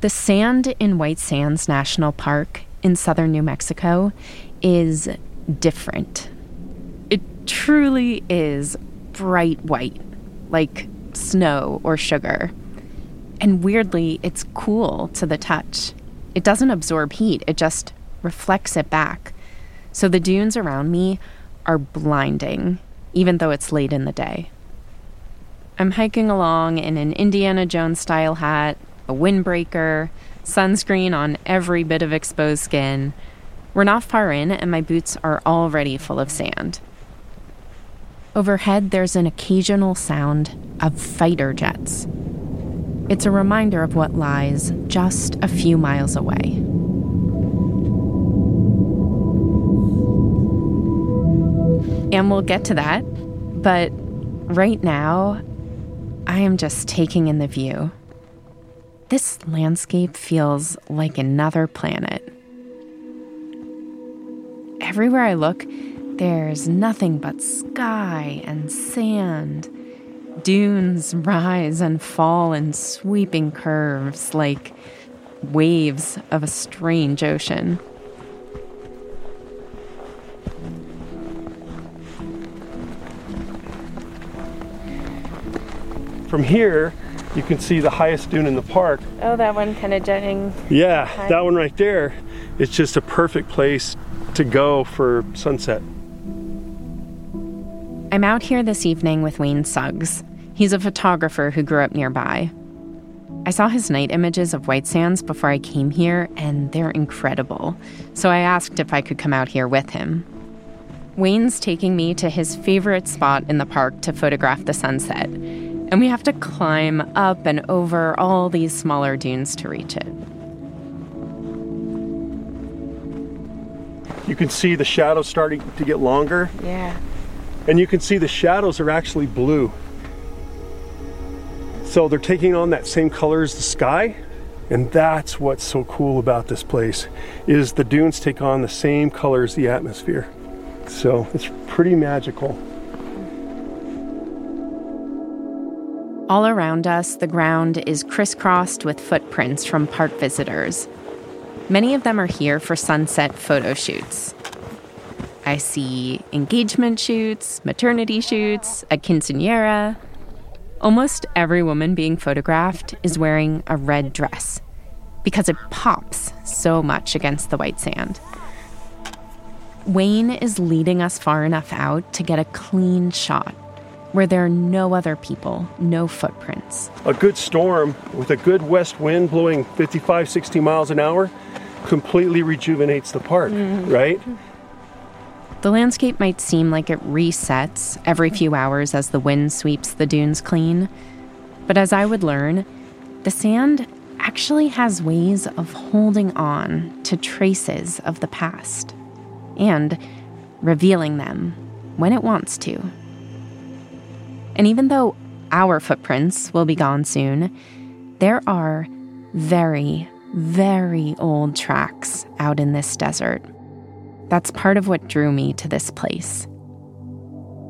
The sand in White Sands National Park in southern New Mexico is different. It truly is bright white, like snow or sugar. And weirdly, it's cool to the touch. It doesn't absorb heat, it just reflects it back. So the dunes around me are blinding, even though it's late in the day. I'm hiking along in an Indiana Jones style hat, a windbreaker, sunscreen on every bit of exposed skin. We're not far in, and my boots are already full of sand. Overhead, there's an occasional sound of fighter jets. It's a reminder of what lies just a few miles away. And we'll get to that. But right now, I am just taking in the view. This landscape feels like another planet. Everywhere I look, there's nothing but sky and sand. Dunes rise and fall in sweeping curves like waves of a strange ocean. From here, you can see the highest dune in the park. Oh, that one kind of jutting. Yeah, high. that one right there. It's just a perfect place to go for sunset. I'm out here this evening with Wayne Suggs. He's a photographer who grew up nearby. I saw his night images of White Sands before I came here, and they're incredible. So I asked if I could come out here with him. Wayne's taking me to his favorite spot in the park to photograph the sunset and we have to climb up and over all these smaller dunes to reach it. You can see the shadows starting to get longer. Yeah. And you can see the shadows are actually blue. So they're taking on that same color as the sky. And that's what's so cool about this place is the dunes take on the same color as the atmosphere. So it's pretty magical. All around us, the ground is crisscrossed with footprints from park visitors. Many of them are here for sunset photo shoots. I see engagement shoots, maternity shoots, a quinceanera. Almost every woman being photographed is wearing a red dress because it pops so much against the white sand. Wayne is leading us far enough out to get a clean shot where there are no other people, no footprints. A good storm with a good west wind blowing 55, 60 miles an hour completely rejuvenates the park, mm. right? The landscape might seem like it resets every few hours as the wind sweeps the dunes clean, but as I would learn, the sand actually has ways of holding on to traces of the past and revealing them when it wants to. And even though our footprints will be gone soon, there are very, very old tracks out in this desert. That's part of what drew me to this place.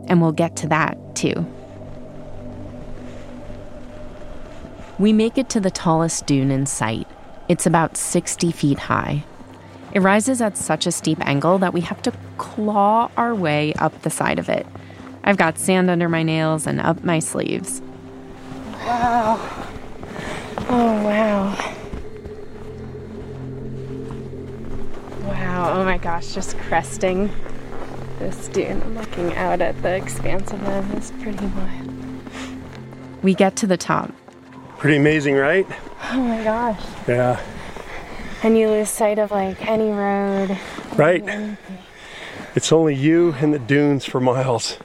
And we'll get to that too. We make it to the tallest dune in sight. It's about 60 feet high. It rises at such a steep angle that we have to claw our way up the side of it. I've got sand under my nails and up my sleeves. Wow. Oh, wow. Wow. Oh my gosh, just cresting this dune and looking out at the expanse of them is pretty wild. We get to the top. Pretty amazing, right? Oh my gosh. Yeah. And you lose sight of like any road. Right. Anything. It's only you and the dunes for miles.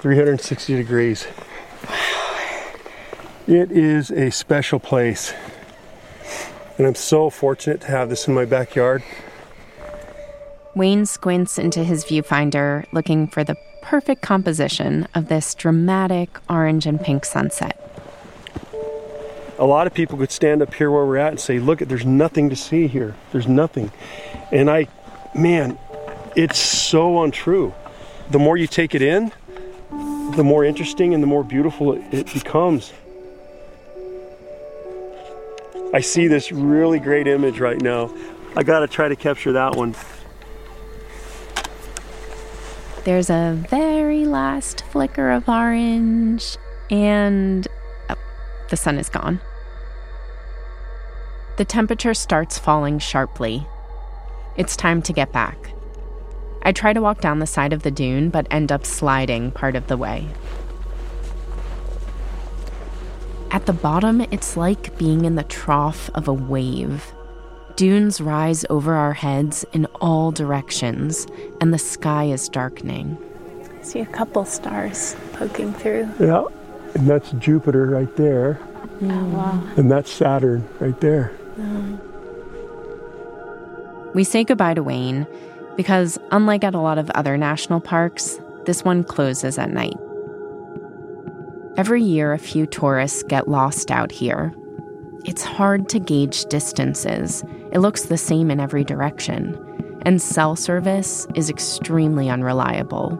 360 degrees. It is a special place. And I'm so fortunate to have this in my backyard. Wayne squints into his viewfinder looking for the perfect composition of this dramatic orange and pink sunset. A lot of people could stand up here where we're at and say, Look, there's nothing to see here. There's nothing. And I, man, it's so untrue. The more you take it in, the more interesting and the more beautiful it, it becomes. I see this really great image right now. I got to try to capture that one. There's a very last flicker of orange, and oh, the sun is gone. The temperature starts falling sharply. It's time to get back. I try to walk down the side of the dune, but end up sliding part of the way. At the bottom, it's like being in the trough of a wave. Dunes rise over our heads in all directions, and the sky is darkening. I see a couple stars poking through. Yeah, and that's Jupiter right there. Oh, wow. And that's Saturn right there. Mm. We say goodbye to Wayne because, unlike at a lot of other national parks, this one closes at night. Every year, a few tourists get lost out here. It's hard to gauge distances, it looks the same in every direction, and cell service is extremely unreliable.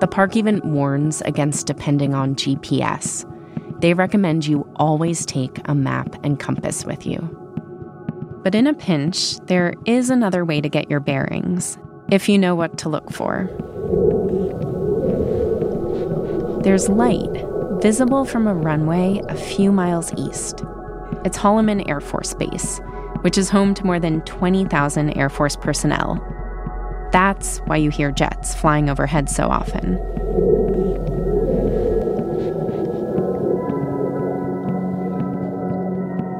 The park even warns against depending on GPS. They recommend you always take a map and compass with you. But in a pinch, there is another way to get your bearings, if you know what to look for. There's light, visible from a runway a few miles east. It's Holloman Air Force Base, which is home to more than 20,000 Air Force personnel. That's why you hear jets flying overhead so often.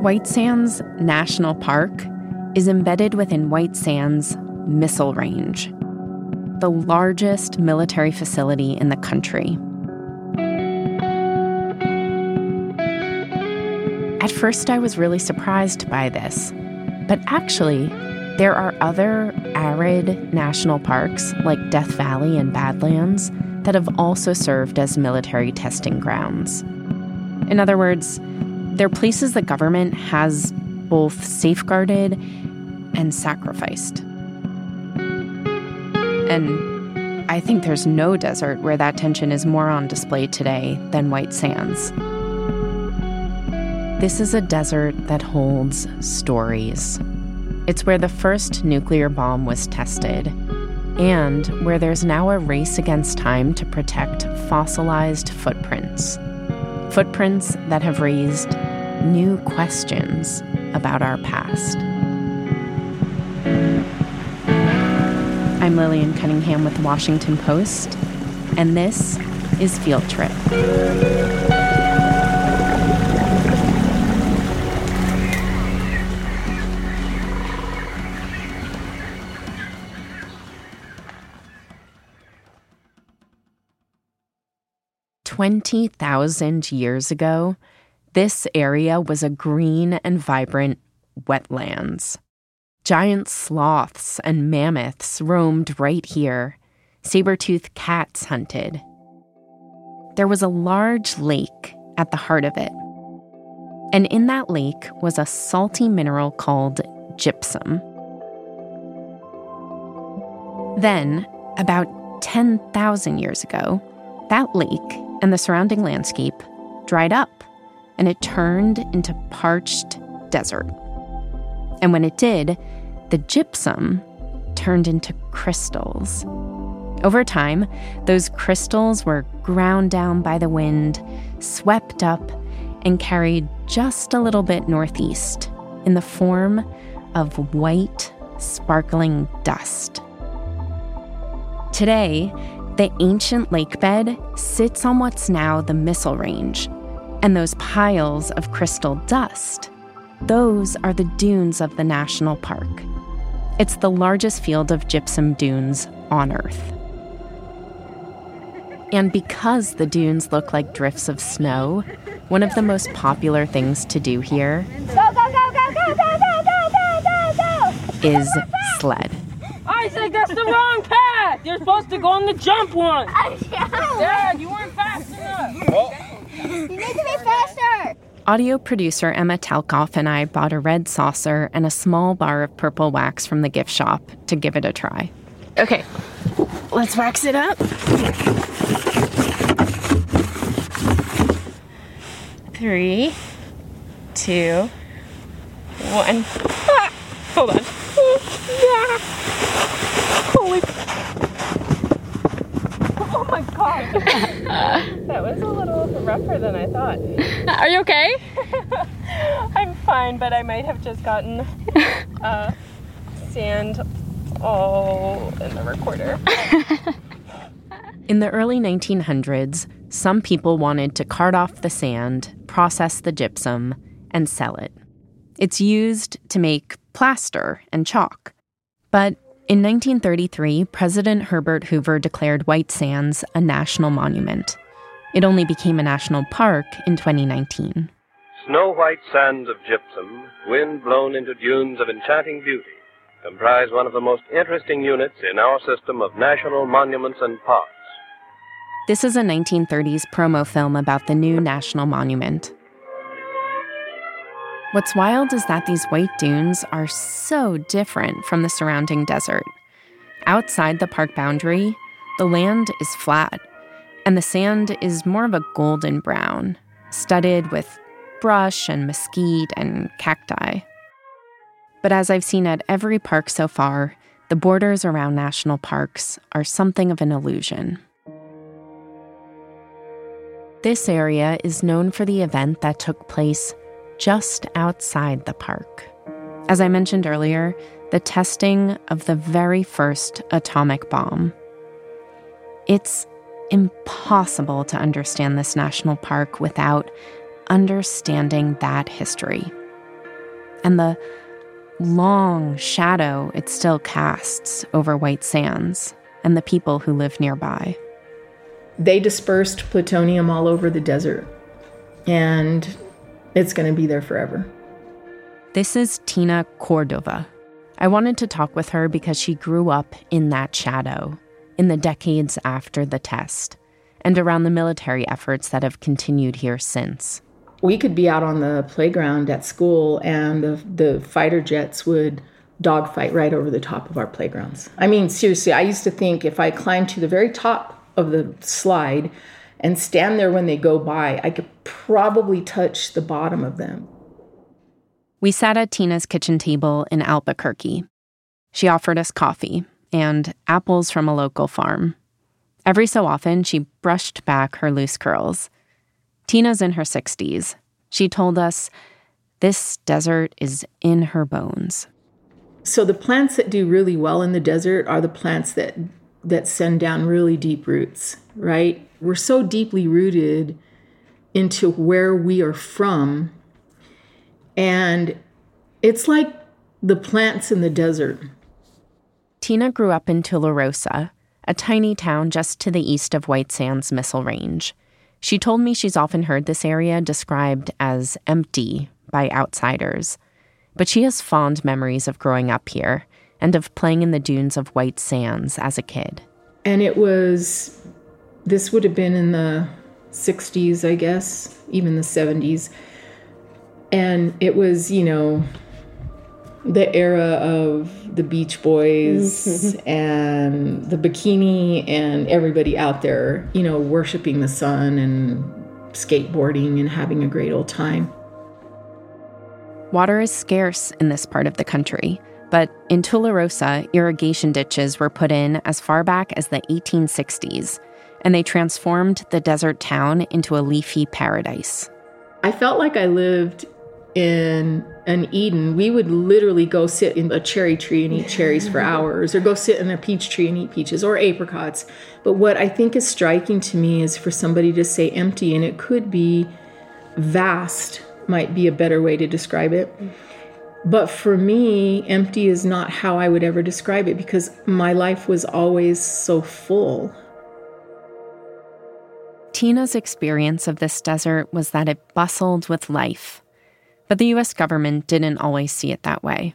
White Sands National Park is embedded within White Sands Missile Range, the largest military facility in the country. At first, I was really surprised by this, but actually, there are other arid national parks like Death Valley and Badlands that have also served as military testing grounds. In other words, they're places the government has both safeguarded and sacrificed. And I think there's no desert where that tension is more on display today than White Sands. This is a desert that holds stories. It's where the first nuclear bomb was tested, and where there's now a race against time to protect fossilized footprints. Footprints that have raised new questions about our past. I'm Lillian Cunningham with the Washington Post, and this is Field Trip. 20,000 years ago, this area was a green and vibrant wetlands. Giant sloths and mammoths roamed right here. Saber-toothed cats hunted. There was a large lake at the heart of it. And in that lake was a salty mineral called gypsum. Then, about 10,000 years ago, that lake and the surrounding landscape dried up and it turned into parched desert. And when it did, the gypsum turned into crystals. Over time, those crystals were ground down by the wind, swept up, and carried just a little bit northeast in the form of white, sparkling dust. Today, the ancient lake bed sits on what's now the Missile Range, and those piles of crystal dust. Those are the dunes of the national park. It's the largest field of gypsum dunes on Earth. And because the dunes look like drifts of snow, one of the most popular things to do here is sled. Isaac, that's the wrong path. You're supposed to go on the jump one. Dad, you weren't fast enough. Oh. You need to be faster! Audio producer Emma Talkoff and I bought a red saucer and a small bar of purple wax from the gift shop to give it a try. Okay, let's wax it up. Three, two, one. Ah, hold on. Yeah. Holy. Oh my god. that was a little rougher than I thought. Are you okay? I'm fine, but I might have just gotten uh, sand all in the recorder. In the early 1900s, some people wanted to cart off the sand, process the gypsum, and sell it. It's used to make plaster and chalk. But in 1933, President Herbert Hoover declared White Sands a national monument. It only became a national park in 2019. Snow white sands of gypsum, wind blown into dunes of enchanting beauty, comprise one of the most interesting units in our system of national monuments and parks. This is a 1930s promo film about the new national monument. What's wild is that these white dunes are so different from the surrounding desert. Outside the park boundary, the land is flat, and the sand is more of a golden brown, studded with brush and mesquite and cacti. But as I've seen at every park so far, the borders around national parks are something of an illusion. This area is known for the event that took place just outside the park. As I mentioned earlier, the testing of the very first atomic bomb. It's impossible to understand this national park without understanding that history and the long shadow it still casts over White Sands and the people who live nearby. They dispersed plutonium all over the desert, and it's going to be there forever. This is Tina Cordova. I wanted to talk with her because she grew up in that shadow in the decades after the test and around the military efforts that have continued here since. We could be out on the playground at school, and the, the fighter jets would dogfight right over the top of our playgrounds. I mean, seriously, I used to think if I climbed to the very top of the slide and stand there when they go by, I could probably touch the bottom of them. We sat at Tina's kitchen table in Albuquerque. She offered us coffee and apples from a local farm. Every so often, she brushed back her loose curls. Tina's in her 60s. She told us this desert is in her bones. So the plants that do really well in the desert are the plants that that send down really deep roots, right? We're so deeply rooted into where we are from. And it's like the plants in the desert. Tina grew up in Tularosa, a tiny town just to the east of White Sands Missile Range. She told me she's often heard this area described as empty by outsiders, but she has fond memories of growing up here and of playing in the dunes of White Sands as a kid. And it was, this would have been in the 60s, I guess, even the 70s. And it was, you know, the era of the Beach Boys mm-hmm. and the bikini and everybody out there, you know, worshiping the sun and skateboarding and having a great old time. Water is scarce in this part of the country, but in Tularosa, irrigation ditches were put in as far back as the 1860s, and they transformed the desert town into a leafy paradise. I felt like I lived in an Eden. We would literally go sit in a cherry tree and eat cherries for hours, or go sit in a peach tree and eat peaches or apricots. But what I think is striking to me is for somebody to say empty, and it could be vast, might be a better way to describe it. But for me, empty is not how I would ever describe it because my life was always so full. Tina's experience of this desert was that it bustled with life, but the US government didn't always see it that way.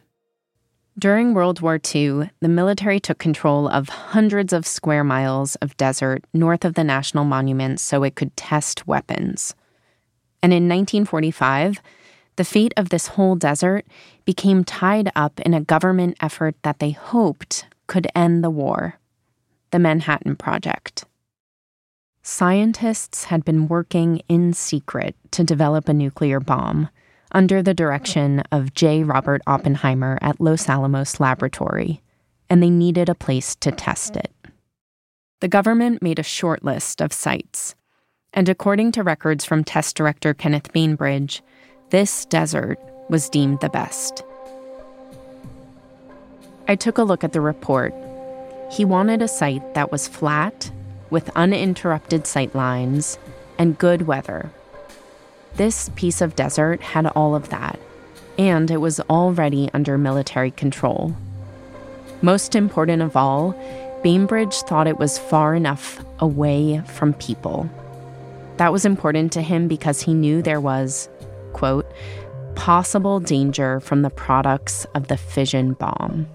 During World War II, the military took control of hundreds of square miles of desert north of the National Monument so it could test weapons. And in 1945, the fate of this whole desert became tied up in a government effort that they hoped could end the war the Manhattan Project. Scientists had been working in secret to develop a nuclear bomb, under the direction of J. Robert Oppenheimer at Los Alamos Laboratory, and they needed a place to test it. The government made a short list of sites, and according to records from test director Kenneth Bainbridge, this desert was deemed the best. I took a look at the report. He wanted a site that was flat, with uninterrupted sight lines, and good weather. This piece of desert had all of that, and it was already under military control. Most important of all, Bainbridge thought it was far enough away from people. That was important to him because he knew there was, quote, possible danger from the products of the fission bomb.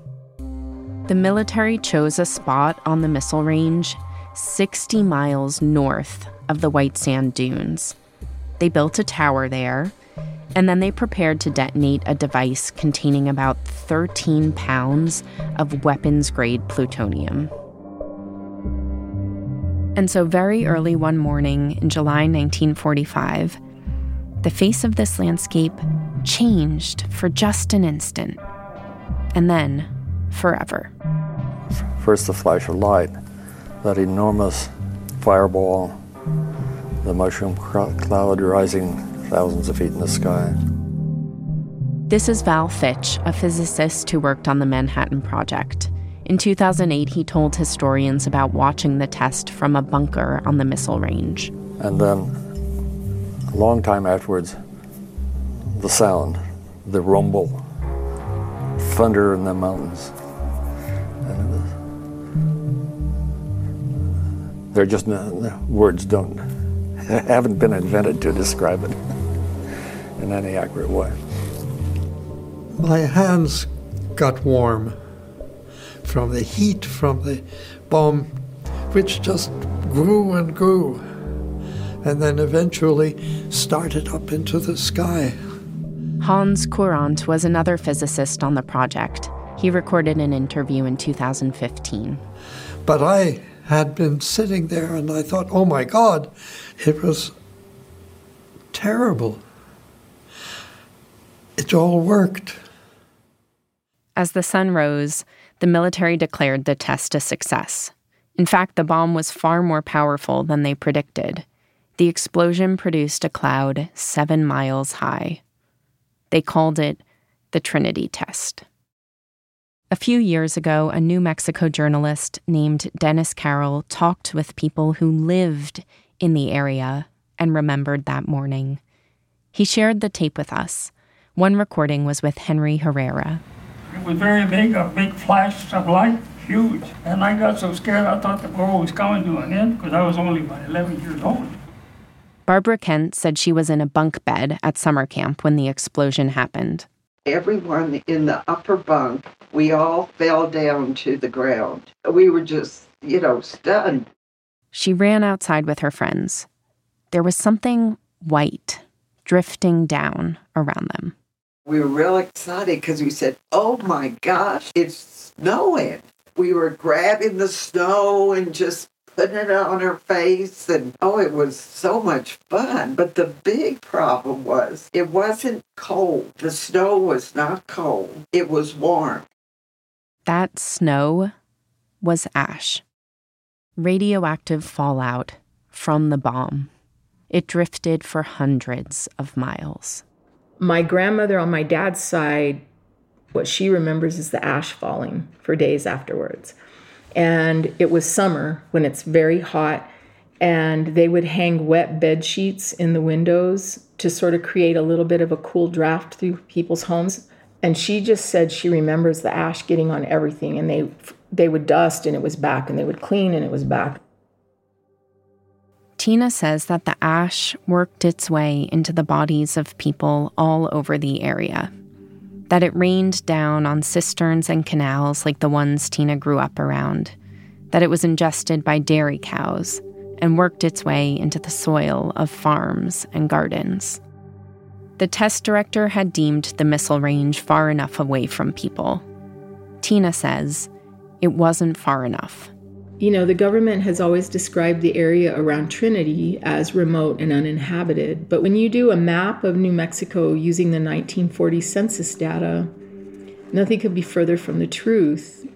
The military chose a spot on the missile range 60 miles north of the White Sand Dunes. They built a tower there, and then they prepared to detonate a device containing about 13 pounds of weapons grade plutonium. And so, very early one morning in July 1945, the face of this landscape changed for just an instant, and then forever. First, the flash of light, that enormous fireball, the mushroom cloud rising thousands of feet in the sky. This is Val Fitch, a physicist who worked on the Manhattan Project. In 2008, he told historians about watching the test from a bunker on the missile range. And then, a long time afterwards, the sound, the rumble, thunder in the mountains. They're just uh, words don't haven't been invented to describe it in any accurate way. My hands got warm from the heat from the bomb, which just grew and grew, and then eventually started up into the sky. Hans Courant was another physicist on the project. He recorded an interview in 2015. But I had been sitting there and I thought, oh my God, it was terrible. It all worked. As the sun rose, the military declared the test a success. In fact, the bomb was far more powerful than they predicted. The explosion produced a cloud seven miles high. They called it the Trinity Test. A few years ago, a New Mexico journalist named Dennis Carroll talked with people who lived in the area and remembered that morning. He shared the tape with us. One recording was with Henry Herrera. It was very big, a big flash of light, huge. And I got so scared I thought the world was coming to an end because I was only about 11 years old. Barbara Kent said she was in a bunk bed at summer camp when the explosion happened. Everyone in the upper bunk, we all fell down to the ground. We were just, you know, stunned. She ran outside with her friends. There was something white drifting down around them. We were real excited because we said, oh my gosh, it's snowing. We were grabbing the snow and just putting it on her face and oh it was so much fun. But the big problem was it wasn't cold. The snow was not cold. It was warm. That snow was ash. Radioactive fallout from the bomb. It drifted for hundreds of miles. My grandmother on my dad's side what she remembers is the ash falling for days afterwards and it was summer when it's very hot and they would hang wet bed sheets in the windows to sort of create a little bit of a cool draft through people's homes. And she just said she remembers the ash getting on everything and they they would dust and it was back and they would clean and it was back. Tina says that the ash worked its way into the bodies of people all over the area that it rained down on cisterns and canals like the ones Tina grew up around, that it was ingested by dairy cows and worked its way into the soil of farms and gardens. The test director had deemed the missile range far enough away from people. Tina says it wasn't far enough. You know, the government has always described the area around Trinity as remote and uninhabited, but when you do a map of New Mexico using the 1940 census data, nothing could be further from the truth.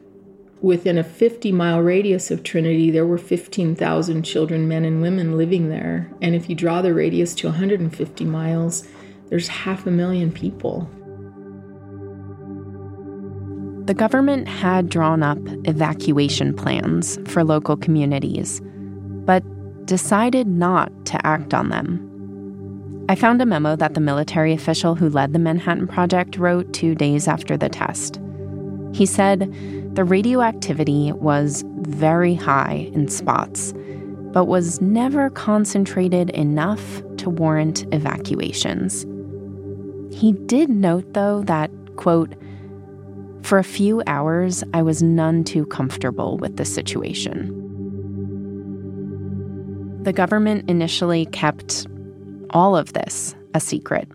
Within a 50 mile radius of Trinity, there were 15,000 children, men, and women living there. And if you draw the radius to 150 miles, there's half a million people. The government had drawn up evacuation plans for local communities, but decided not to act on them. I found a memo that the military official who led the Manhattan Project wrote two days after the test. He said the radioactivity was very high in spots, but was never concentrated enough to warrant evacuations. He did note, though, that, quote, for a few hours, I was none too comfortable with the situation. The government initially kept all of this a secret.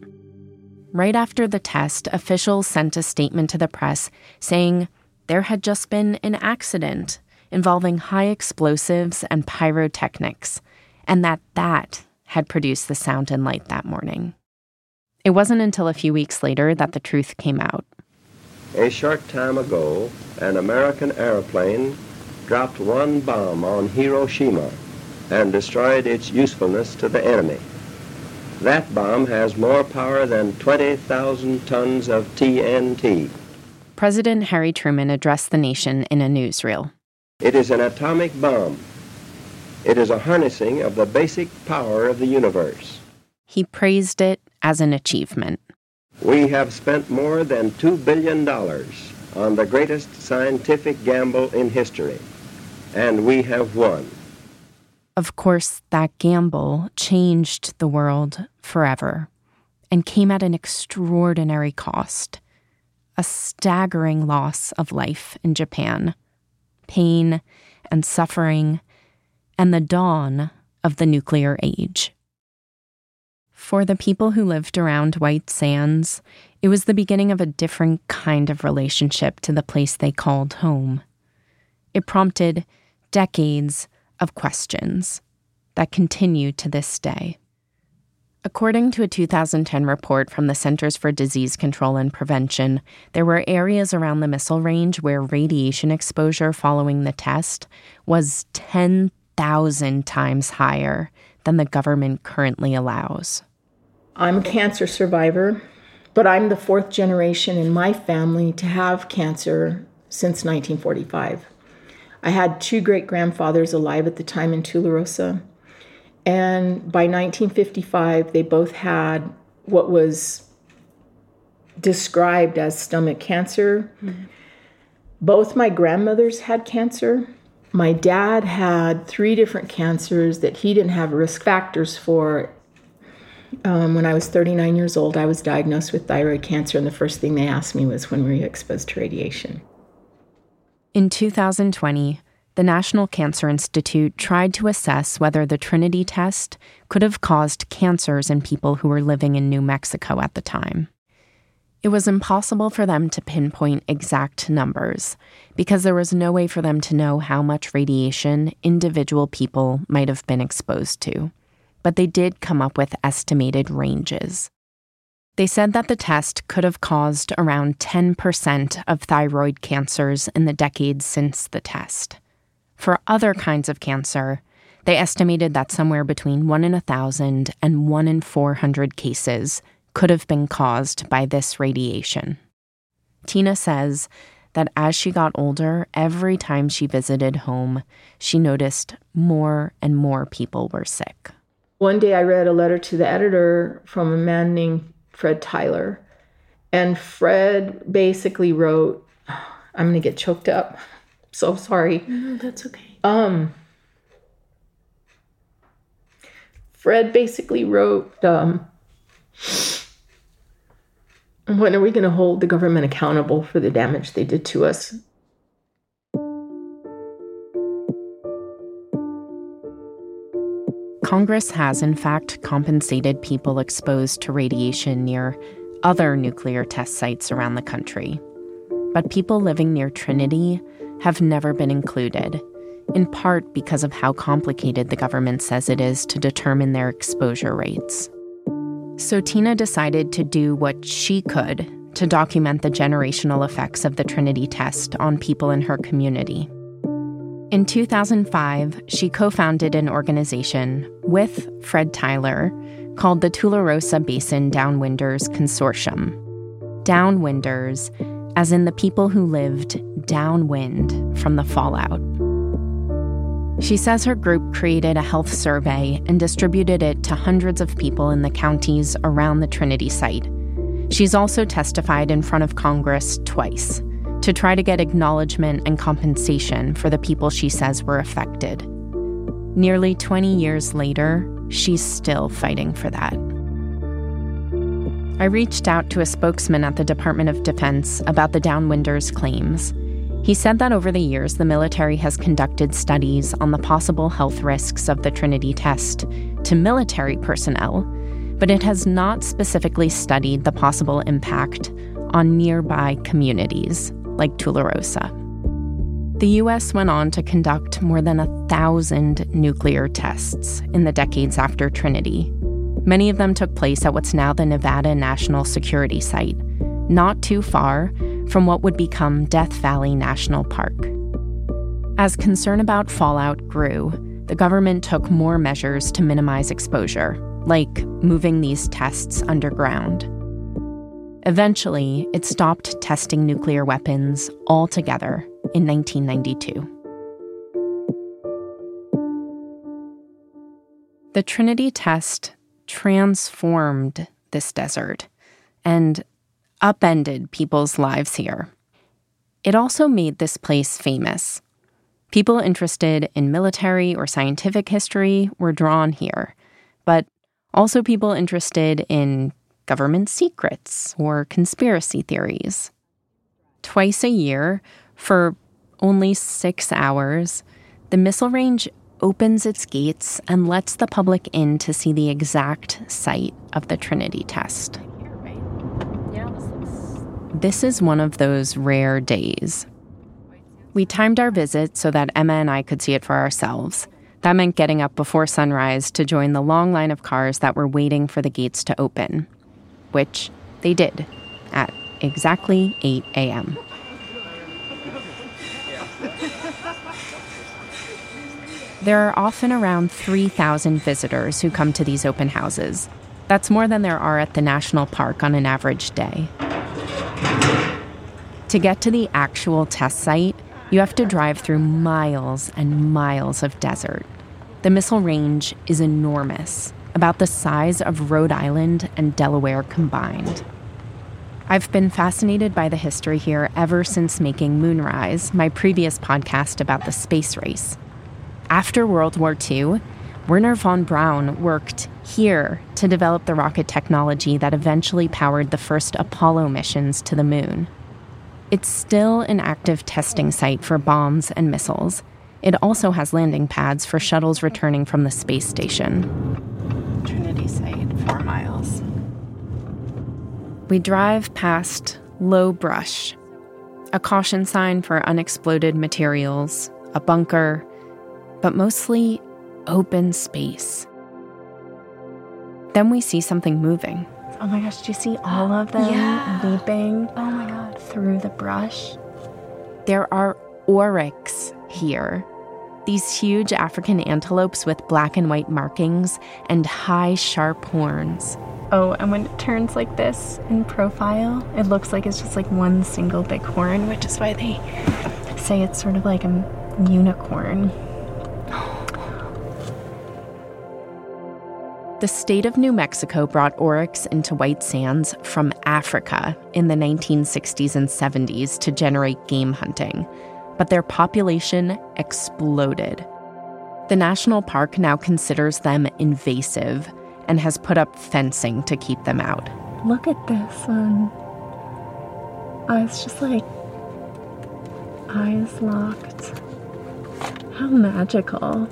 Right after the test, officials sent a statement to the press saying there had just been an accident involving high explosives and pyrotechnics, and that that had produced the sound and light that morning. It wasn't until a few weeks later that the truth came out. A short time ago, an American airplane dropped one bomb on Hiroshima and destroyed its usefulness to the enemy. That bomb has more power than 20,000 tons of TNT. President Harry Truman addressed the nation in a newsreel. It is an atomic bomb. It is a harnessing of the basic power of the universe. He praised it as an achievement. We have spent more than $2 billion on the greatest scientific gamble in history, and we have won. Of course, that gamble changed the world forever and came at an extraordinary cost a staggering loss of life in Japan, pain and suffering, and the dawn of the nuclear age. For the people who lived around White Sands, it was the beginning of a different kind of relationship to the place they called home. It prompted decades of questions that continue to this day. According to a 2010 report from the Centers for Disease Control and Prevention, there were areas around the missile range where radiation exposure following the test was 10,000 times higher than the government currently allows. I'm a cancer survivor, but I'm the fourth generation in my family to have cancer since 1945. I had two great grandfathers alive at the time in Tularosa. And by 1955, they both had what was described as stomach cancer. Mm-hmm. Both my grandmothers had cancer. My dad had three different cancers that he didn't have risk factors for um, when I was 39 years old, I was diagnosed with thyroid cancer, and the first thing they asked me was when were you exposed to radiation? In 2020, the National Cancer Institute tried to assess whether the Trinity test could have caused cancers in people who were living in New Mexico at the time. It was impossible for them to pinpoint exact numbers because there was no way for them to know how much radiation individual people might have been exposed to but they did come up with estimated ranges. They said that the test could have caused around 10% of thyroid cancers in the decades since the test. For other kinds of cancer, they estimated that somewhere between 1 in a 1,000 and 1 in 400 cases could have been caused by this radiation. Tina says that as she got older, every time she visited home, she noticed more and more people were sick. One day I read a letter to the editor from a man named Fred Tyler. And Fred basically wrote, I'm going to get choked up. So sorry. No, that's okay. Um, Fred basically wrote, um, When are we going to hold the government accountable for the damage they did to us? Congress has, in fact, compensated people exposed to radiation near other nuclear test sites around the country. But people living near Trinity have never been included, in part because of how complicated the government says it is to determine their exposure rates. So Tina decided to do what she could to document the generational effects of the Trinity test on people in her community. In 2005, she co founded an organization with Fred Tyler called the Tularosa Basin Downwinders Consortium. Downwinders, as in the people who lived downwind from the fallout. She says her group created a health survey and distributed it to hundreds of people in the counties around the Trinity site. She's also testified in front of Congress twice to try to get acknowledgement and compensation for the people she says were affected. Nearly 20 years later, she's still fighting for that. I reached out to a spokesman at the Department of Defense about the Downwinders' claims. He said that over the years, the military has conducted studies on the possible health risks of the Trinity test to military personnel, but it has not specifically studied the possible impact on nearby communities like Tularosa. The US went on to conduct more than a thousand nuclear tests in the decades after Trinity. Many of them took place at what's now the Nevada National Security Site, not too far from what would become Death Valley National Park. As concern about fallout grew, the government took more measures to minimize exposure, like moving these tests underground. Eventually, it stopped testing nuclear weapons altogether in 1992. The Trinity test transformed this desert and upended people's lives here. It also made this place famous. People interested in military or scientific history were drawn here, but also people interested in government secrets or conspiracy theories. Twice a year, for only six hours, the missile range opens its gates and lets the public in to see the exact site of the Trinity test. This is one of those rare days. We timed our visit so that Emma and I could see it for ourselves. That meant getting up before sunrise to join the long line of cars that were waiting for the gates to open which they did at exactly 8 a.m. There are often around 3,000 visitors who come to these open houses. That's more than there are at the national park on an average day. To get to the actual test site, you have to drive through miles and miles of desert. The missile range is enormous about the size of Rhode Island and Delaware combined. I've been fascinated by the history here ever since making Moonrise, my previous podcast about the space race. After World War II, Wernher von Braun worked here to develop the rocket technology that eventually powered the first Apollo missions to the moon. It's still an active testing site for bombs and missiles. It also has landing pads for shuttles returning from the space station. Four miles. We drive past low brush, a caution sign for unexploded materials, a bunker, but mostly open space. Then we see something moving. Oh my gosh, do you see all of them Yeah. leaping Oh my god. through the brush? There are oryx here. These huge African antelopes with black and white markings and high, sharp horns. Oh, and when it turns like this in profile, it looks like it's just like one single big horn, which is why they say it's sort of like a unicorn. The state of New Mexico brought oryx into White Sands from Africa in the 1960s and 70s to generate game hunting, but their population exploded. The national park now considers them invasive and has put up fencing to keep them out. Look at this one. It's just like eyes locked. How magical.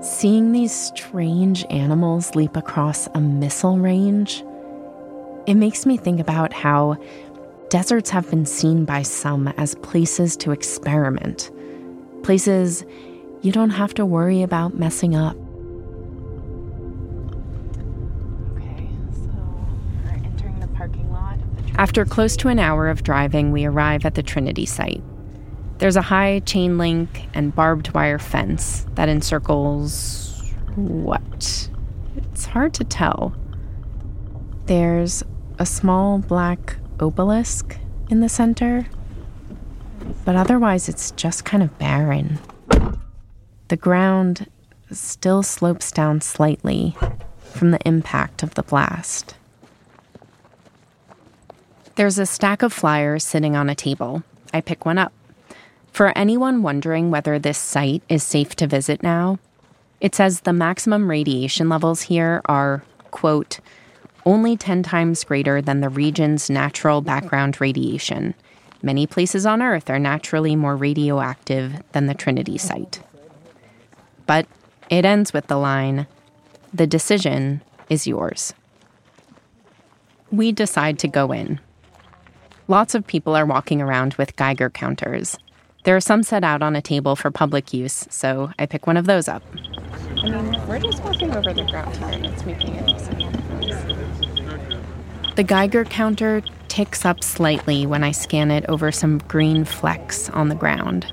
Seeing these strange animals leap across a missile range, it makes me think about how deserts have been seen by some as places to experiment, Places you don't have to worry about messing up. Okay, so we're entering the parking lot. After close to an hour of driving, we arrive at the Trinity site. There's a high chain link and barbed wire fence that encircles what? It's hard to tell. There's a small black obelisk in the center, but otherwise it's just kind of barren. The ground still slopes down slightly from the impact of the blast. There's a stack of flyers sitting on a table. I pick one up. For anyone wondering whether this site is safe to visit now, it says the maximum radiation levels here are, quote, only 10 times greater than the region's natural background radiation. Many places on Earth are naturally more radioactive than the Trinity site. But it ends with the line The decision is yours. We decide to go in. Lots of people are walking around with Geiger counters. There are some set out on a table for public use, so I pick one of those up. I mean, we're just walking over the ground here and it's making noise. The Geiger counter ticks up slightly when I scan it over some green flecks on the ground.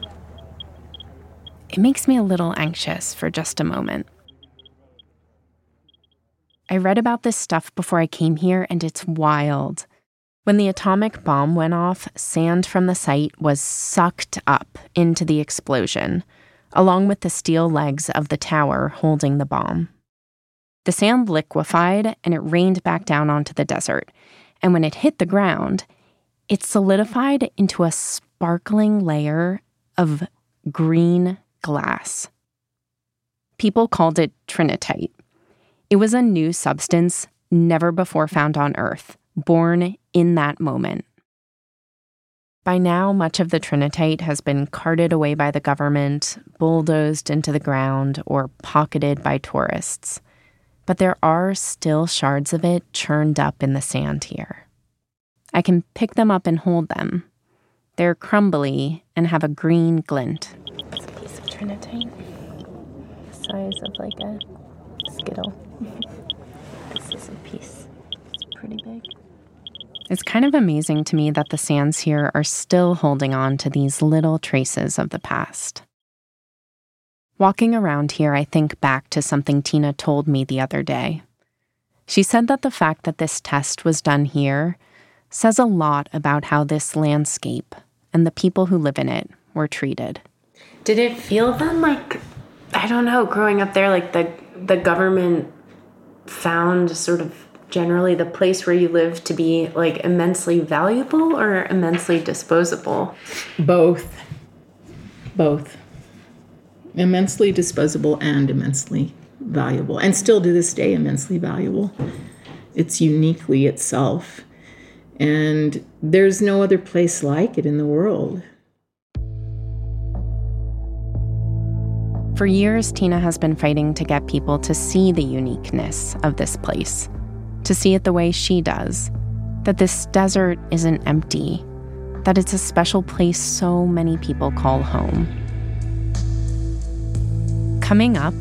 It makes me a little anxious for just a moment. I read about this stuff before I came here, and it's wild. When the atomic bomb went off, sand from the site was sucked up into the explosion, along with the steel legs of the tower holding the bomb. The sand liquefied and it rained back down onto the desert. And when it hit the ground, it solidified into a sparkling layer of green glass. People called it trinitite. It was a new substance never before found on Earth, born in that moment. By now, much of the trinitite has been carted away by the government, bulldozed into the ground, or pocketed by tourists. But there are still shards of it churned up in the sand here. I can pick them up and hold them. They're crumbly and have a green glint. It's a piece of trinitite. The size of like a skittle. this is a piece. It's pretty big. It's kind of amazing to me that the sands here are still holding on to these little traces of the past. Walking around here, I think back to something Tina told me the other day. She said that the fact that this test was done here says a lot about how this landscape and the people who live in it were treated. Did it feel then like I don't know, growing up there like the the government found sort of generally the place where you live to be like immensely valuable or immensely disposable? Both. Both. Immensely disposable and immensely valuable, and still to this day, immensely valuable. It's uniquely itself. And there's no other place like it in the world. For years, Tina has been fighting to get people to see the uniqueness of this place, to see it the way she does that this desert isn't empty, that it's a special place so many people call home. Coming up,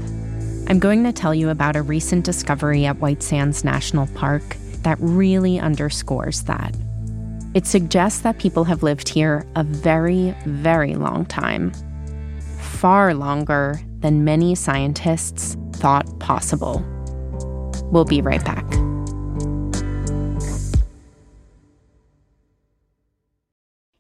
I'm going to tell you about a recent discovery at White Sands National Park that really underscores that. It suggests that people have lived here a very, very long time. Far longer than many scientists thought possible. We'll be right back.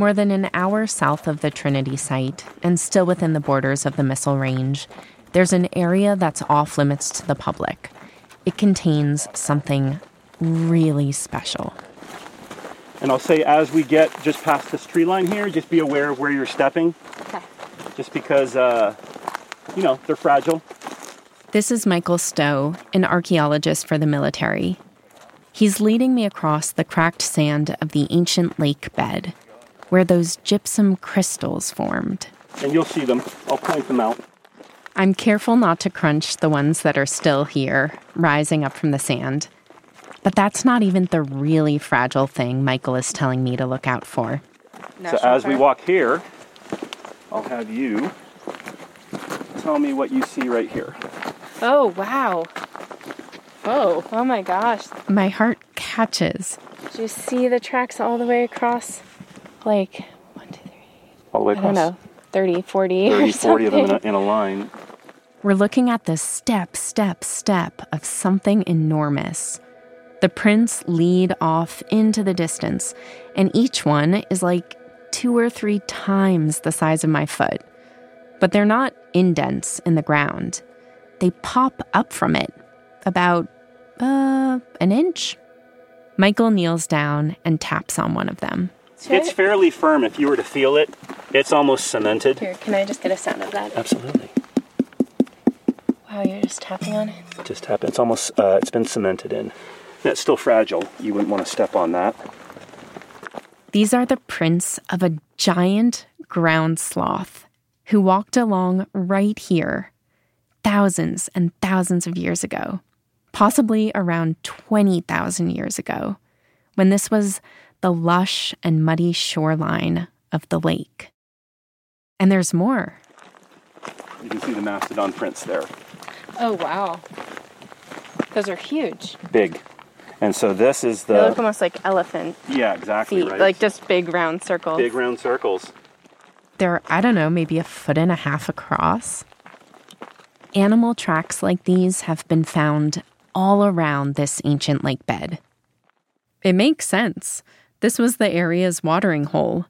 More than an hour south of the Trinity site, and still within the borders of the missile range, there's an area that's off limits to the public. It contains something really special. And I'll say as we get just past this tree line here, just be aware of where you're stepping. Okay. Just because, uh, you know, they're fragile. This is Michael Stowe, an archaeologist for the military. He's leading me across the cracked sand of the ancient lake bed, where those gypsum crystals formed. And you'll see them. I'll point them out. I'm careful not to crunch the ones that are still here, rising up from the sand. But that's not even the really fragile thing Michael is telling me to look out for. so as we walk here, I'll have you tell me what you see right here. Oh, wow. Oh, oh my gosh. My heart catches. Do you see the tracks all the way across? Like, one, two, three. All the way I don't know, 30, 40 or 30, 40 of them in a, in a line. We're looking at the step, step, step of something enormous. The prints lead off into the distance, and each one is like two or three times the size of my foot. But they're not indents in the ground. They pop up from it, about uh, an inch. Michael kneels down and taps on one of them. It's fairly firm. If you were to feel it, it's almost cemented. Here, can I just get a sound of that? Absolutely. Wow, you're just tapping on it? Just tap. It's almost. Uh, it's been cemented in. And it's still fragile. You wouldn't want to step on that. These are the prints of a giant ground sloth who walked along right here thousands and thousands of years ago, possibly around 20,000 years ago, when this was the lush and muddy shoreline of the lake. And there's more. You can see the mastodon prints there. Oh, wow. Those are huge. Big. And so this is the. they look almost like elephant Yeah, exactly feet, right. like just big round circles. big round circles. They're, I don't know, maybe a foot and a half across. Animal tracks like these have been found all around this ancient lake bed. It makes sense. This was the area's watering hole,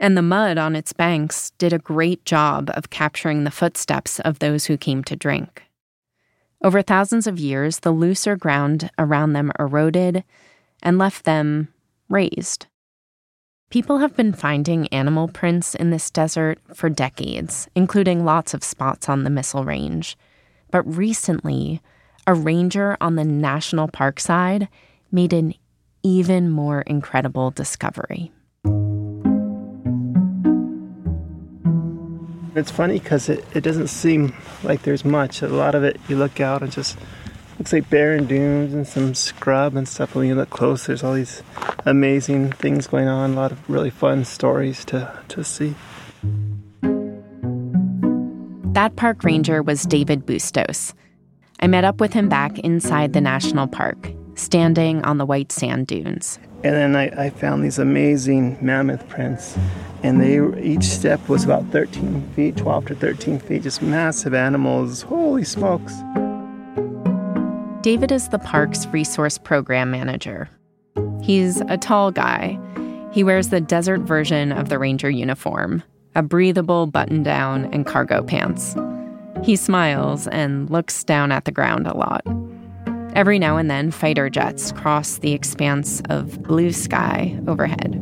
and the mud on its banks did a great job of capturing the footsteps of those who came to drink. Over thousands of years, the looser ground around them eroded and left them raised. People have been finding animal prints in this desert for decades, including lots of spots on the Missile Range. But recently, a ranger on the national park side made an even more incredible discovery. It's funny because it, it doesn't seem like there's much. A lot of it, you look out and just looks like barren dunes and some scrub and stuff. But when you look close, there's all these amazing things going on. A lot of really fun stories to, to see. That park ranger was David Bustos. I met up with him back inside the national park, standing on the white sand dunes. And then I, I found these amazing mammoth prints, and they each step was about 13 feet, 12 to 13 feet, just massive animals. Holy smokes! David is the park's resource program manager. He's a tall guy. He wears the desert version of the ranger uniform, a breathable button down and cargo pants. He smiles and looks down at the ground a lot. Every now and then, fighter jets cross the expanse of blue sky overhead.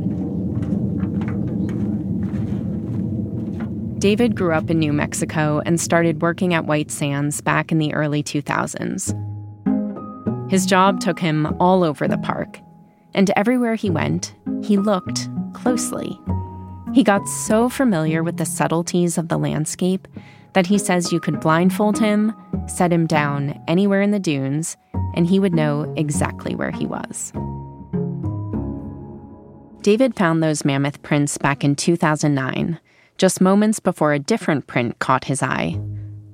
David grew up in New Mexico and started working at White Sands back in the early 2000s. His job took him all over the park, and everywhere he went, he looked closely. He got so familiar with the subtleties of the landscape that he says you could blindfold him, set him down anywhere in the dunes, and he would know exactly where he was. David found those mammoth prints back in 2009, just moments before a different print caught his eye.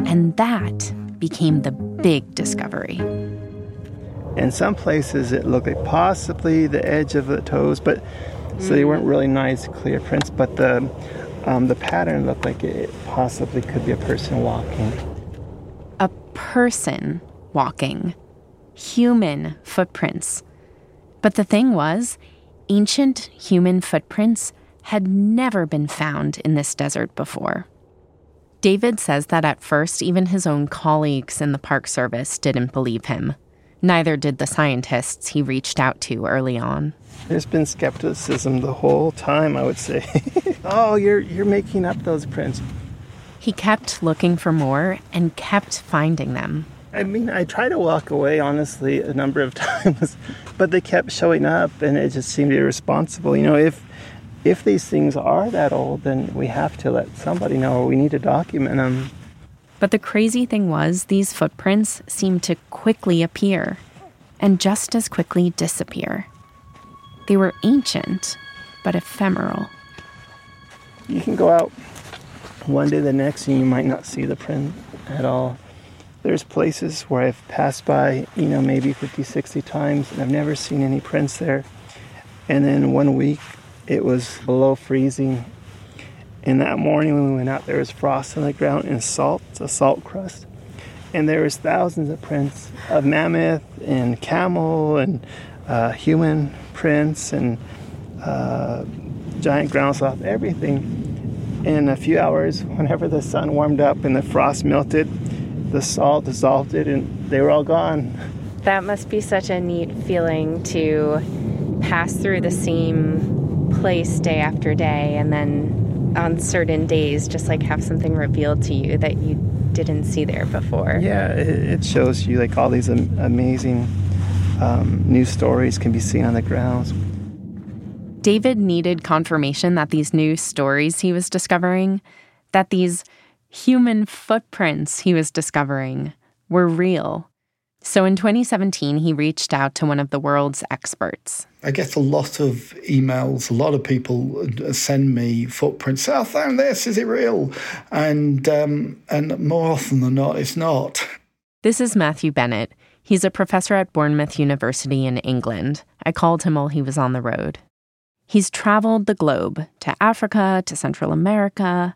And that became the big discovery. In some places, it looked like possibly the edge of the toes, but so they weren't really nice, clear prints. But the um, the pattern looked like it possibly could be a person walking. A person walking, human footprints. But the thing was, ancient human footprints had never been found in this desert before. David says that at first, even his own colleagues in the Park Service didn't believe him. Neither did the scientists he reached out to early on. There's been skepticism the whole time, I would say. oh, you're you're making up those prints. He kept looking for more and kept finding them. I mean, I tried to walk away honestly a number of times, but they kept showing up and it just seemed irresponsible. You know, if if these things are that old, then we have to let somebody know we need to document them. But the crazy thing was, these footprints seemed to quickly appear and just as quickly disappear. They were ancient, but ephemeral. You can go out one day the next and you might not see the print at all. There's places where I've passed by, you know, maybe 50, 60 times and I've never seen any prints there. And then one week it was below freezing. And that morning when we went out, there was frost on the ground and salt, a salt crust. And there was thousands of prints of mammoth and camel and uh, human prints and uh, giant ground sloth, everything. In a few hours, whenever the sun warmed up and the frost melted, the salt dissolved it and they were all gone. That must be such a neat feeling to pass through the same place day after day and then on certain days just like have something revealed to you that you didn't see there before. Yeah, it, shows you like all these amazing um, new stories can be seen on the grounds. David needed confirmation that these new stories he was discovering, that these human footprints he was discovering, were real. So in 2017, he reached out to one of the world's experts. I get a lot of emails. A lot of people send me footprints. Oh, I found this. Is it real? And um, and more often than not, it's not. This is Matthew Bennett. He's a professor at Bournemouth University in England. I called him while he was on the road. He's traveled the globe to Africa, to Central America,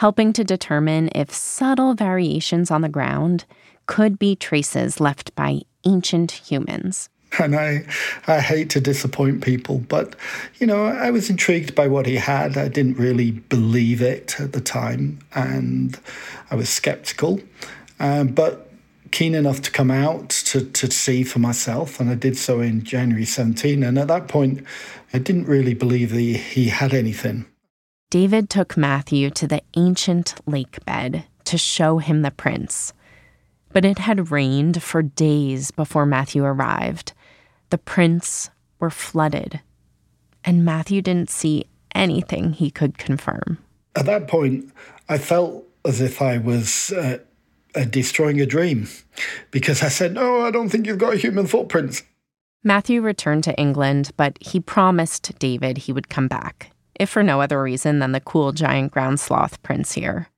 helping to determine if subtle variations on the ground could be traces left by ancient humans. And I, I hate to disappoint people, but you know, I was intrigued by what he had. I didn't really believe it at the time, and I was skeptical. Um, but keen enough to come out to, to see for myself, and I did so in January 17. And at that point, I didn't really believe that he had anything. David took Matthew to the ancient lake bed to show him the prints. But it had rained for days before Matthew arrived. The prints were flooded, and Matthew didn't see anything he could confirm. At that point, I felt as if I was uh, uh, destroying a dream because I said, No, I don't think you've got human footprints. Matthew returned to England, but he promised David he would come back, if for no other reason than the cool giant ground sloth prints here.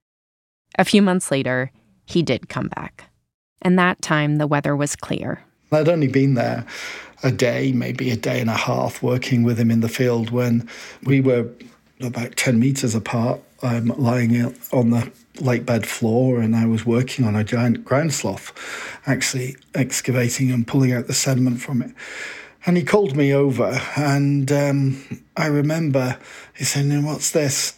A few months later, he did come back. And that time the weather was clear. I'd only been there a day, maybe a day and a half, working with him in the field when we were about 10 meters apart, um, lying on the lake bed floor and I was working on a giant ground sloth, actually excavating and pulling out the sediment from it. And he called me over, and um, I remember he said, What's this?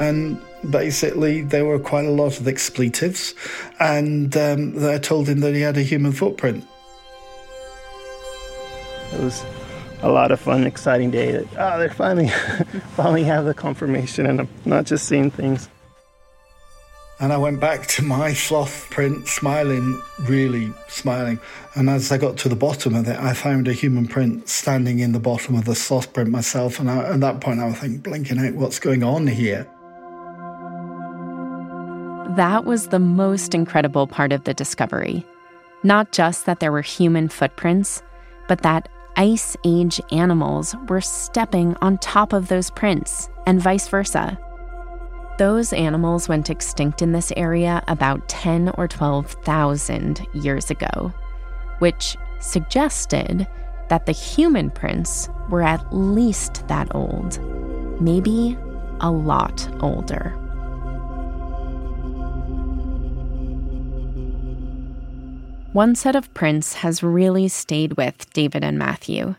And basically, there were quite a lot of expletives, and um, I told him that he had a human footprint. It was a lot of fun, exciting day. That, oh, they're finally, finally have the confirmation, and I'm not just seeing things. And I went back to my sloth print, smiling, really smiling. And as I got to the bottom of it, I found a human print standing in the bottom of the sloth print myself. And I, at that point, I was thinking, blinking out, what's going on here? That was the most incredible part of the discovery. Not just that there were human footprints, but that Ice Age animals were stepping on top of those prints, and vice versa. Those animals went extinct in this area about 10 or 12,000 years ago, which suggested that the human prints were at least that old, maybe a lot older. One set of prints has really stayed with David and Matthew.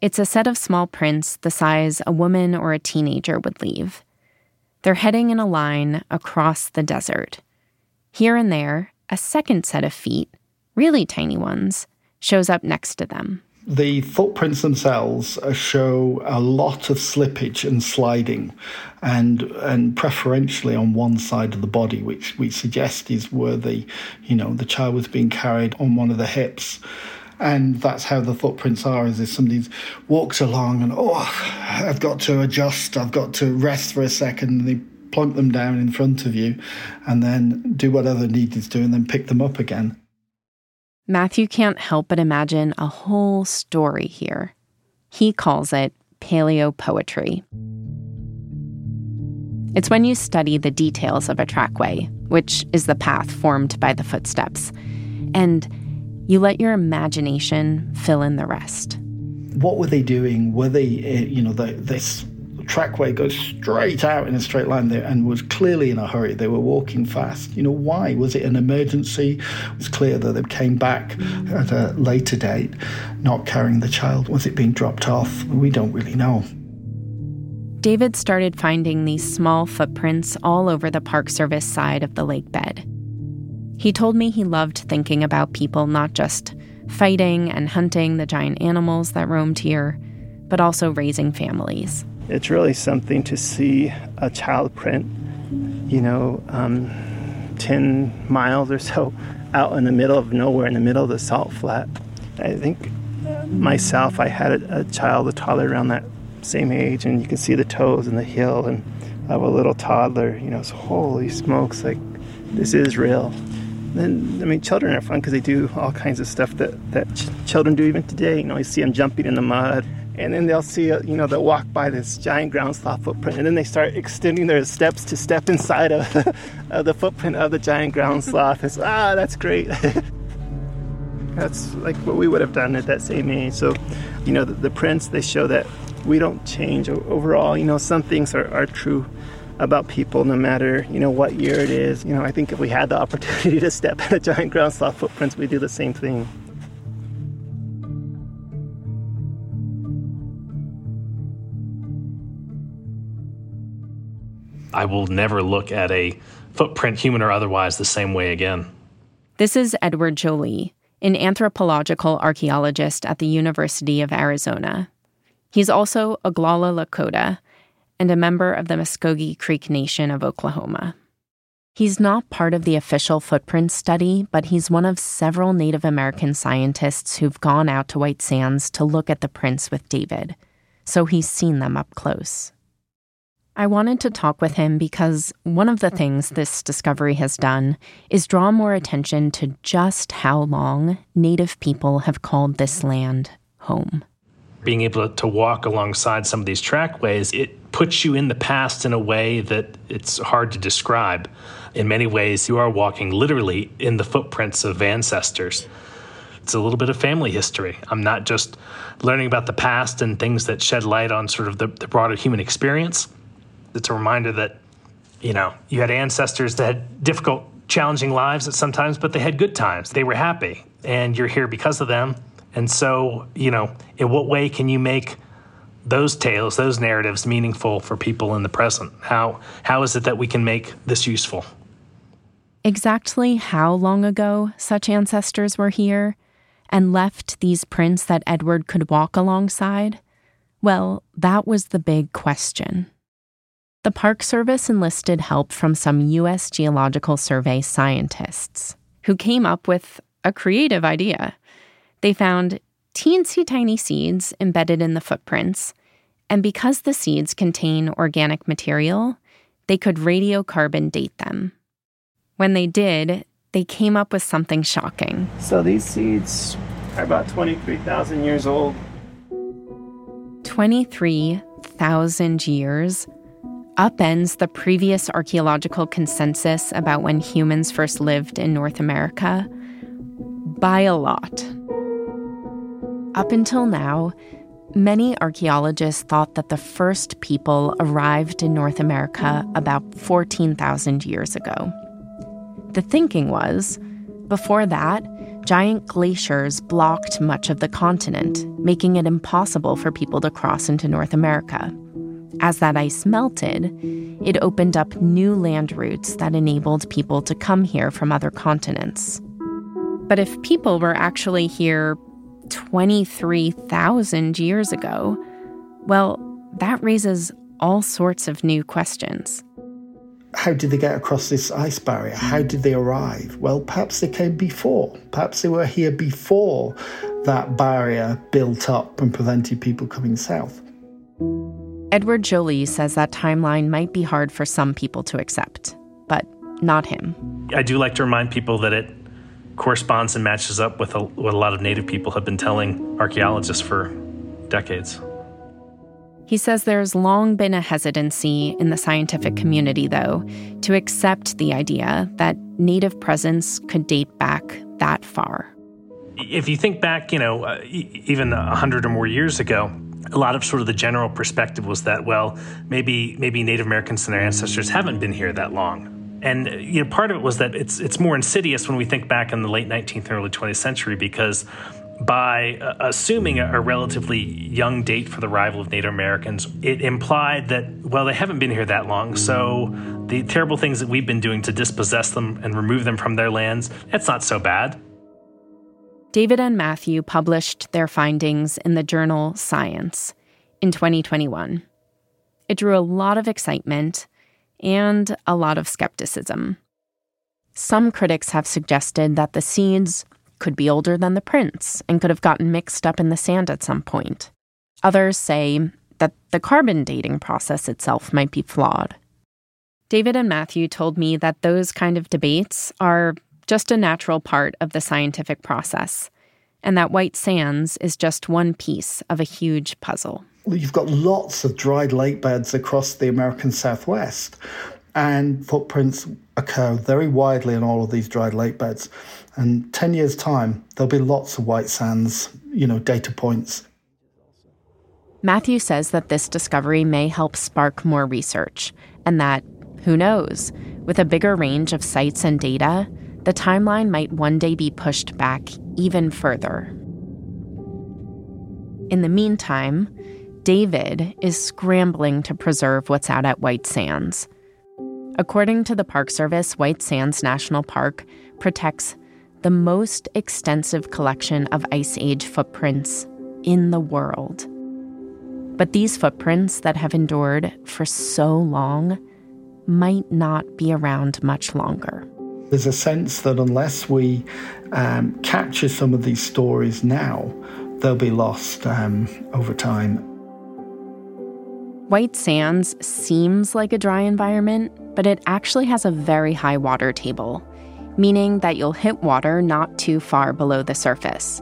It's a set of small prints the size a woman or a teenager would leave. They're heading in a line across the desert. Here and there, a second set of feet, really tiny ones, shows up next to them. The footprints themselves show a lot of slippage and sliding, and and preferentially on one side of the body, which we suggest is where the, you know, the child was being carried on one of the hips and that's how the footprints are is if somebody walks along and oh i've got to adjust i've got to rest for a second and they plunk them down in front of you and then do whatever needed to do and then pick them up again Matthew can't help but imagine a whole story here. He calls it paleo poetry. It's when you study the details of a trackway, which is the path formed by the footsteps, and you let your imagination fill in the rest. what were they doing? Were they uh, you know the, this trackway goes straight out in a straight line there and was clearly in a hurry. They were walking fast. You know why? Was it an emergency? It was clear that they came back at a later date not carrying the child. Was it being dropped off? We don't really know. David started finding these small footprints all over the Park Service side of the lake bed. He told me he loved thinking about people not just fighting and hunting the giant animals that roamed here, but also raising families. It's really something to see a child print, you know, um, 10 miles or so out in the middle of nowhere, in the middle of the salt flat. I think myself, I had a, a child, a toddler around that same age, and you can see the toes and the heel, and I have a little toddler, you know, so holy smokes, like, this is real. Then, I mean, children are fun because they do all kinds of stuff that, that ch- children do even today. You know, you see them jumping in the mud, and then they'll see, a, you know, they'll walk by this giant ground sloth footprint, and then they start extending their steps to step inside of, of the footprint of the giant ground sloth. It's, ah, that's great. that's like what we would have done at that same age. So, you know, the, the prints, they show that we don't change overall. You know, some things are, are true about people no matter, you know, what year it is. You know, I think if we had the opportunity to step in a giant ground sloth footprints, we'd do the same thing. I will never look at a footprint, human or otherwise, the same way again. This is Edward Jolie, an anthropological archaeologist at the University of Arizona. He's also a Oglala Lakota and a member of the Muskogee Creek Nation of Oklahoma. He's not part of the official footprint study, but he's one of several Native American scientists who've gone out to White Sands to look at the prints with David, so he's seen them up close. I wanted to talk with him because one of the things this discovery has done is draw more attention to just how long Native people have called this land home. Being able to walk alongside some of these trackways, it puts you in the past in a way that it's hard to describe. In many ways, you are walking literally in the footprints of ancestors. It's a little bit of family history. I'm not just learning about the past and things that shed light on sort of the, the broader human experience. It's a reminder that, you know, you had ancestors that had difficult, challenging lives at sometimes, but they had good times. They were happy, and you're here because of them. And so, you know, in what way can you make those tales, those narratives meaningful for people in the present? How how is it that we can make this useful? Exactly how long ago such ancestors were here and left these prints that Edward could walk alongside? Well, that was the big question. The Park Service enlisted help from some U.S. Geological Survey scientists who came up with a creative idea. They found teensy tiny seeds embedded in the footprints, and because the seeds contain organic material, they could radiocarbon date them. When they did, they came up with something shocking. So these seeds are about 23,000 years old. 23,000 years upends the previous archaeological consensus about when humans first lived in North America by a lot. Up until now, many archaeologists thought that the first people arrived in North America about 14,000 years ago. The thinking was, before that, giant glaciers blocked much of the continent, making it impossible for people to cross into North America. as that ice melted, it opened up new land routes that enabled people to come here from other continents. But if people were actually here 23,000 years ago, well, that raises all sorts of new questions. How did they get across this ice barrier? How did they arrive? Well, perhaps they came before. Perhaps they were here before that barrier built up and prevented people coming south. Edward Jolie says that timeline might be hard for some people to accept, but not him. I do like to remind people that it corresponds and matches up with a, what a lot of Native people have been telling archaeologists for decades. He says there's long been a hesitancy in the scientific community, though, to accept the idea that Native presence could date back that far. If you think back, you know, uh, even a hundred or more years ago, a lot of sort of the general perspective was that, well, maybe maybe Native Americans and their ancestors haven't been here that long. And you know, part of it was that it's it's more insidious when we think back in the late 19th and early 20th century because by uh, assuming a, a, relatively young date for the arrival of Native Americans, it implied that well they haven't been here that long, so the terrible things that we've been doing to dispossess them and remove them from their lands, it's not so bad. David and Matthew published their findings in the journal Science in 2021. It drew a lot of excitement and a lot of skepticism. Some critics have suggested that the seeds could be older than the prints and could have gotten mixed up in the sand at some point. Others say that the carbon dating process itself might be flawed. David and Matthew told me that those kind of debates are just a natural part of the scientific process, and that white sands is just one piece of a huge puzzle you've got lots of dried lake beds across the American Southwest, and footprints occur very widely in all of these dried lake beds. And 10 years' time, there'll be lots of white sands, you know, data points. Matthew says that this discovery may help spark more research, and that, who knows, with a bigger range of sites and data, the timeline might one day be pushed back even further. In the meantime, David is scrambling to preserve what's out at White Sands. According to the Park Service, White Sands National Park protects the most extensive collection of Ice Age footprints in the world. But these footprints that have endured for so long might not be around much longer. There's a sense that unless we um, capture some of these stories now, they'll be lost um, over time. White Sands seems like a dry environment, but it actually has a very high water table, meaning that you'll hit water not too far below the surface.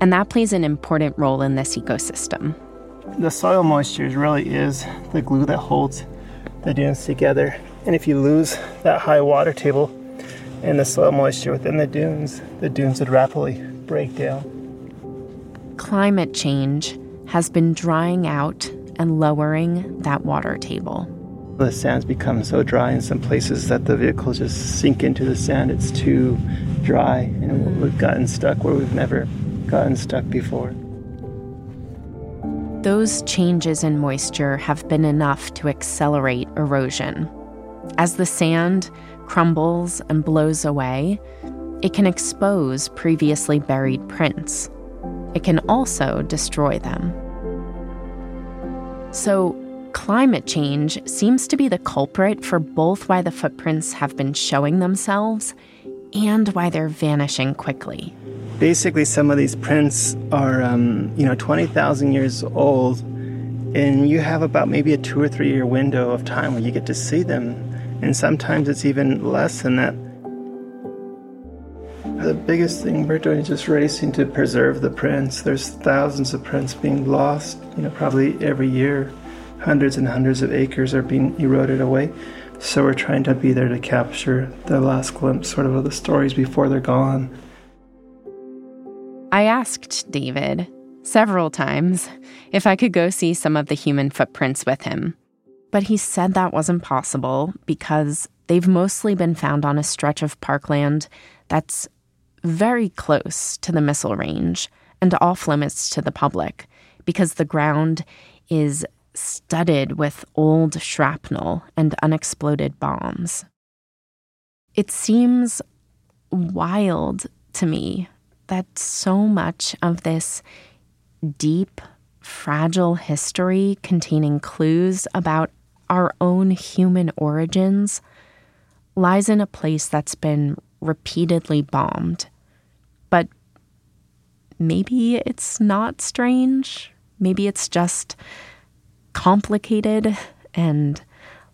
And that plays an important role in this ecosystem. The soil moisture really is the glue that holds the dunes together. And if you lose that high water table and the soil moisture within the dunes, the dunes would rapidly break down. Climate change has been drying out and lowering that water table. The sands become so dry in some places that the vehicles just sink into the sand. It's too dry, and we've gotten stuck where we've never gotten stuck before. Those changes in moisture have been enough to accelerate erosion. As the sand crumbles and blows away, it can expose previously buried prints. It can also destroy them. So, climate change seems to be the culprit for both why the footprints have been showing themselves and why they're vanishing quickly. Basically, some of these prints are, um, you know, 20,000 years old, and you have about maybe a two or three year window of time where you get to see them, and sometimes it's even less than that. The biggest thing we're doing is just racing to preserve the prints. There's thousands of prints being lost, you know, probably every year. Hundreds and hundreds of acres are being eroded away. So we're trying to be there to capture the last glimpse, sort of, of the stories before they're gone. I asked David several times if I could go see some of the human footprints with him. But he said that wasn't possible because they've mostly been found on a stretch of parkland that's very close to the missile range and off limits to the public because the ground is studded with old shrapnel and unexploded bombs. It seems wild to me that so much of this deep, fragile history containing clues about our own human origins lies in a place that's been repeatedly bombed. But maybe it's not strange. Maybe it's just complicated and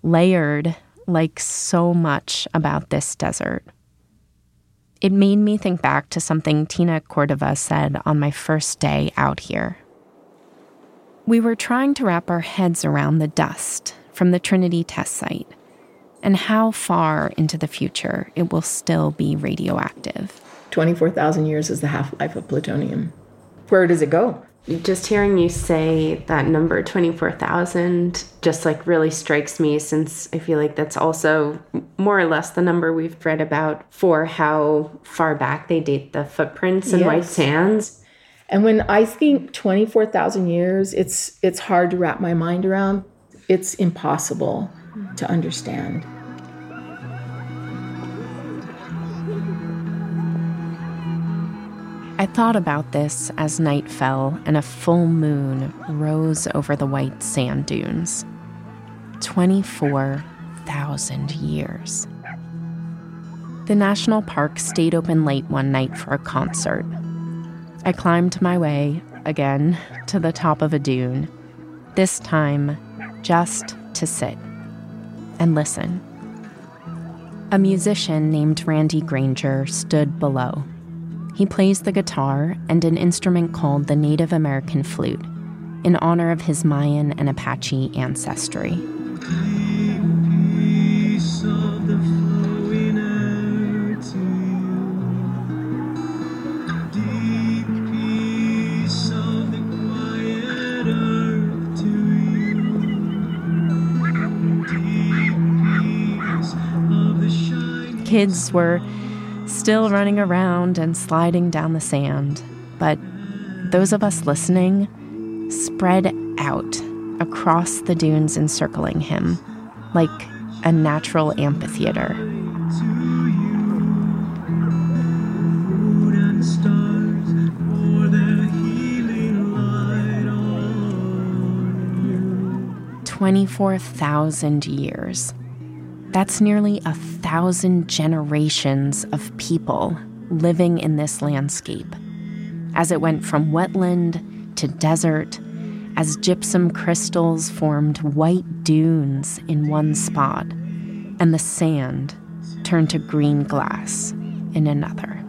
layered like so much about this desert. It made me think back to something Tina Cordova said on my first day out here. We were trying to wrap our heads around the dust from the Trinity test site and how far into the future it will still be radioactive. 24,000 years is the half life of plutonium. Where does it go? Just hearing you say that number 24,000 just like really strikes me since I feel like that's also more or less the number we've read about for how far back they date the footprints in Yes. white sands. And when I think 24,000 years, it's it's hard to wrap my mind around. It's impossible to understand. I thought about this as night fell and a full moon rose over the white sand dunes. 24,000 years. The national park stayed open late one night for a concert. I climbed my way, again, to the top of a dune, this time just to sit and listen. A musician named Randy Granger stood below. He plays the guitar and an instrument called the Native American flute in honor of his Mayan and Apache ancestry. Kids were still running around and sliding down the sand, but those of us listening spread out across the dunes encircling him like a natural amphitheater. Twenty-four thousand years. That's nearly a thousand generations of people living in this landscape. As it went from wetland to desert, as gypsum crystals formed white dunes in one spot, and the sand turned to green glass in another.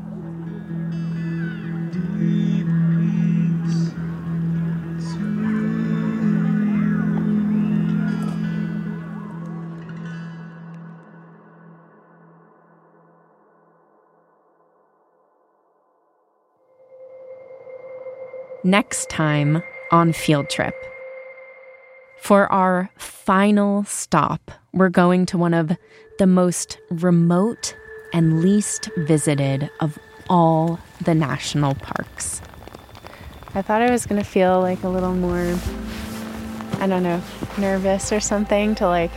Next time on Field Trip. For our final stop, we're going to one of the most remote and least visited of all the national parks. I thought I was going to feel like a little more, I don't know, nervous or something to like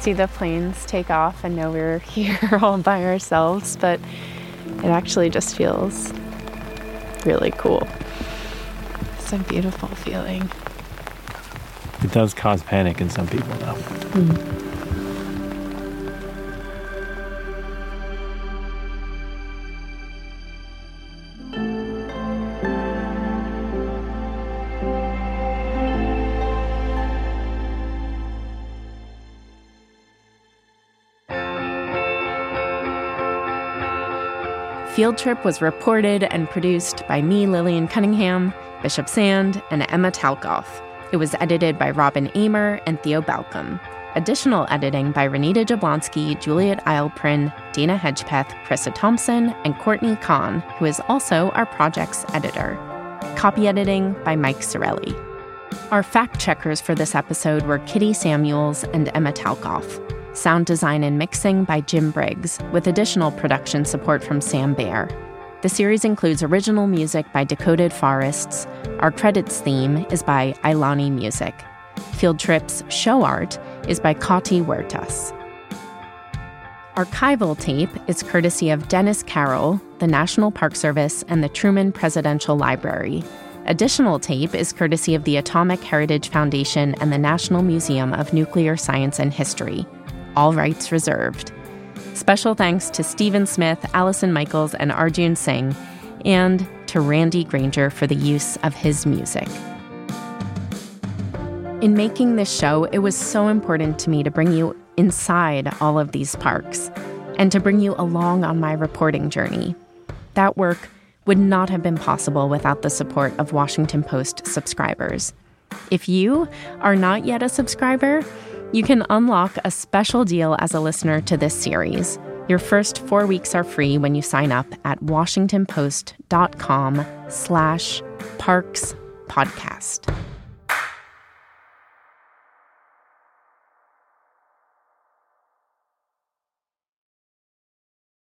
see the planes take off and know we're here all by ourselves, but it actually just feels really cool. It's a beautiful feeling. It does cause panic in some people, though. Hmm. Field Trip was reported and produced by me, Lillian Cunningham, Bishop Sand, and Emma Talkoff. It was edited by Robin Amer and Theo Balcomb. Additional editing by Renita Jablonski, Juliet Eilperin, Dana Hedgpeth, Krista Thompson, and Courtney Kan, who is also our project's editor. Copy editing by Mike Sorelli. Our fact checkers for this episode were Kitty Samuels and Emma Talkoff. Sound design and mixing by Jim Briggs, with additional production support from Sam Baer. The series includes original music by Decoded Forests. Our credits theme is by Ilani Music. Field Trips show art is by Katty Huertas. Archival tape is courtesy of Dennis Carroll, the National Park Service, and the Truman Presidential Library. Additional tape is courtesy of the Atomic Heritage Foundation and the National Museum of Nuclear Science and History. All rights reserved. Special thanks to Stephen Smith, Allison Michaels, and Arjun Singh, and to Randy Granger for the use of his music. In making this show, it was so important to me to bring you inside all of these parks and to bring you along on my reporting journey. That work would not have been possible without the support of Washington Post subscribers. If you are not yet a subscriber, you can unlock a special deal as a listener to this series. Your first four weeks are free when you sign up at washingtonpost.com slash parks podcast.